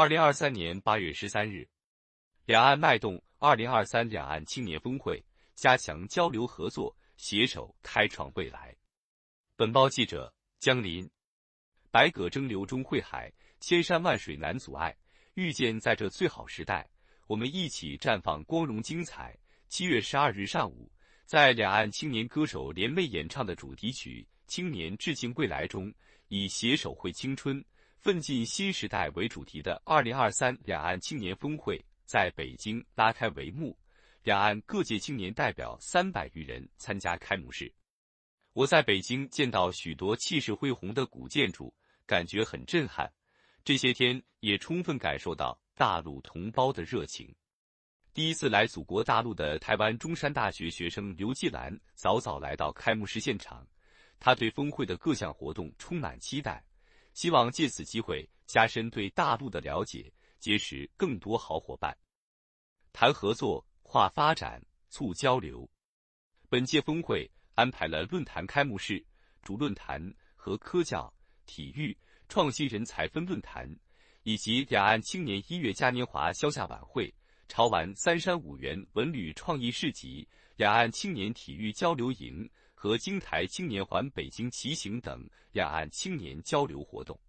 二零二三年八月十三日，两岸脉动二零二三两岸青年峰会，加强交流合作，携手开创未来。本报记者江林。百舸争流中汇海，千山万水难阻碍。遇见在这最好时代，我们一起绽放光荣精彩。七月十二日上午，在两岸青年歌手联袂演唱的主题曲《青年致敬未来》中，以“携手绘青春”。奋进新时代为主题的二零二三两岸青年峰会在北京拉开帷幕，两岸各界青年代表三百余人参加开幕式。我在北京见到许多气势恢宏的古建筑，感觉很震撼。这些天也充分感受到大陆同胞的热情。第一次来祖国大陆的台湾中山大学学生刘继兰早早来到开幕式现场，他对峰会的各项活动充满期待。希望借此机会加深对大陆的了解，结识更多好伙伴，谈合作、话发展、促交流。本届峰会安排了论坛开幕式、主论坛和科教、体育、创新人才分论坛，以及两岸青年音乐嘉年华消夏晚会、潮玩三山五园文旅创意市集、两岸青年体育交流营。和京台青年环北京骑行等两岸青年交流活动。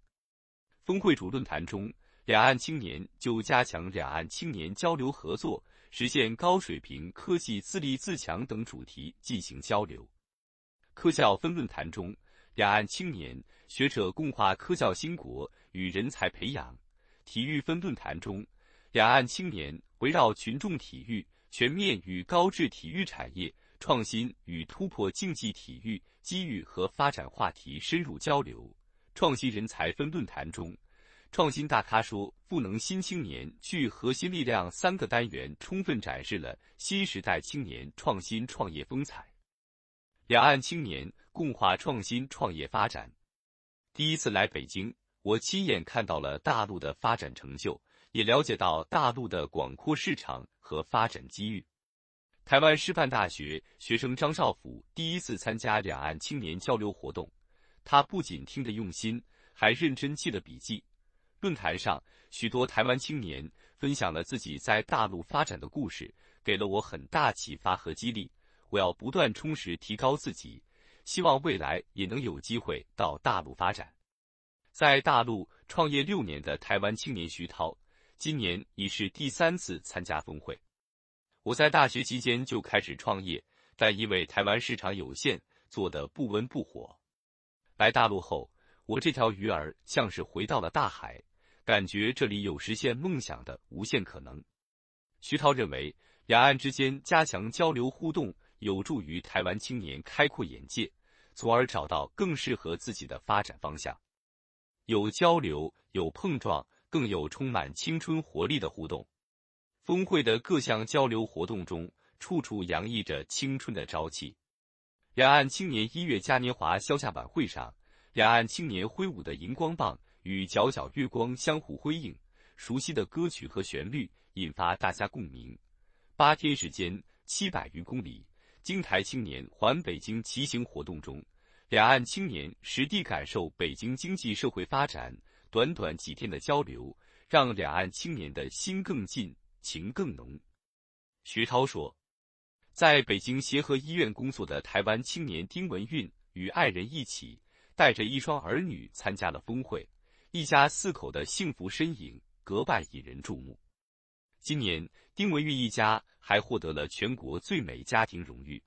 峰会主论坛中，两岸青年就加强两岸青年交流合作、实现高水平科技自立自强等主题进行交流。科教分论坛中，两岸青年学者共话科教兴国与人才培养。体育分论坛中，两岸青年围绕群众体育、全面与高质体育产业。创新与突破竞技体育机遇和发展话题深入交流。创新人才分论坛中，创新大咖说“赋能新青年聚核心力量”三个单元充分展示了新时代青年创新创业风采。两岸青年共话创新创业发展。第一次来北京，我亲眼看到了大陆的发展成就，也了解到大陆的广阔市场和发展机遇。台湾师范大学学生张少甫第一次参加两岸青年交流活动，他不仅听得用心，还认真记了笔记。论坛上，许多台湾青年分享了自己在大陆发展的故事，给了我很大启发和激励。我要不断充实提高自己，希望未来也能有机会到大陆发展。在大陆创业六年的台湾青年徐涛，今年已是第三次参加峰会。我在大学期间就开始创业，但因为台湾市场有限，做得不温不火。来大陆后，我这条鱼儿像是回到了大海，感觉这里有实现梦想的无限可能。徐涛认为，两岸之间加强交流互动，有助于台湾青年开阔眼界，从而找到更适合自己的发展方向。有交流，有碰撞，更有充满青春活力的互动。峰会的各项交流活动中，处处洋溢着青春的朝气。两岸青年音乐嘉年华消夏晚会上，两岸青年挥舞的荧光棒与皎皎月光相互辉映，熟悉的歌曲和旋律引发大家共鸣。八天时间，七百余公里，京台青年环北京骑行活动中，两岸青年实地感受北京经济社会发展。短短几天的交流，让两岸青年的心更近。情更浓，徐涛说，在北京协和医院工作的台湾青年丁文运与爱人一起，带着一双儿女参加了峰会，一家四口的幸福身影格外引人注目。今年，丁文运一家还获得了全国最美家庭荣誉。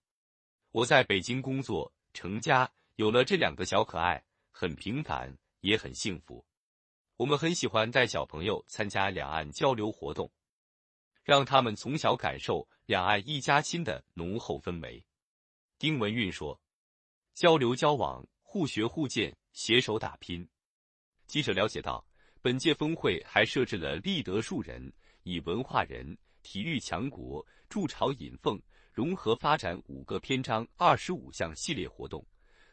我在北京工作成家，有了这两个小可爱，很平凡也很幸福。我们很喜欢带小朋友参加两岸交流活动。让他们从小感受两岸一家亲的浓厚氛围。丁文运说：“交流交往，互学互鉴，携手打拼。”记者了解到，本届峰会还设置了立德树人、以文化人、体育强国、筑巢引凤、融合发展五个篇章二十五项系列活动，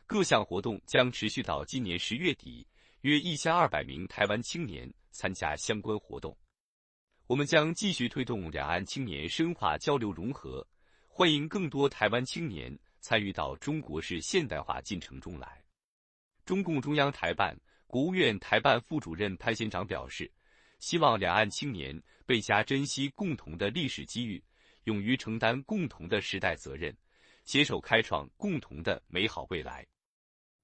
各项活动将持续到今年十月底，约一千二百名台湾青年参加相关活动。我们将继续推动两岸青年深化交流融合，欢迎更多台湾青年参与到中国式现代化进程中来。中共中央台办、国务院台办副主任潘先长表示，希望两岸青年倍加珍惜共同的历史机遇，勇于承担共同的时代责任，携手开创共同的美好未来。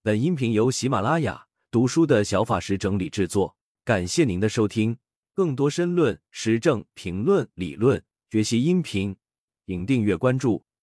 本音频由喜马拉雅读书的小法师整理制作，感谢您的收听。更多申论、时政评论、理论学习音频，请订阅关注。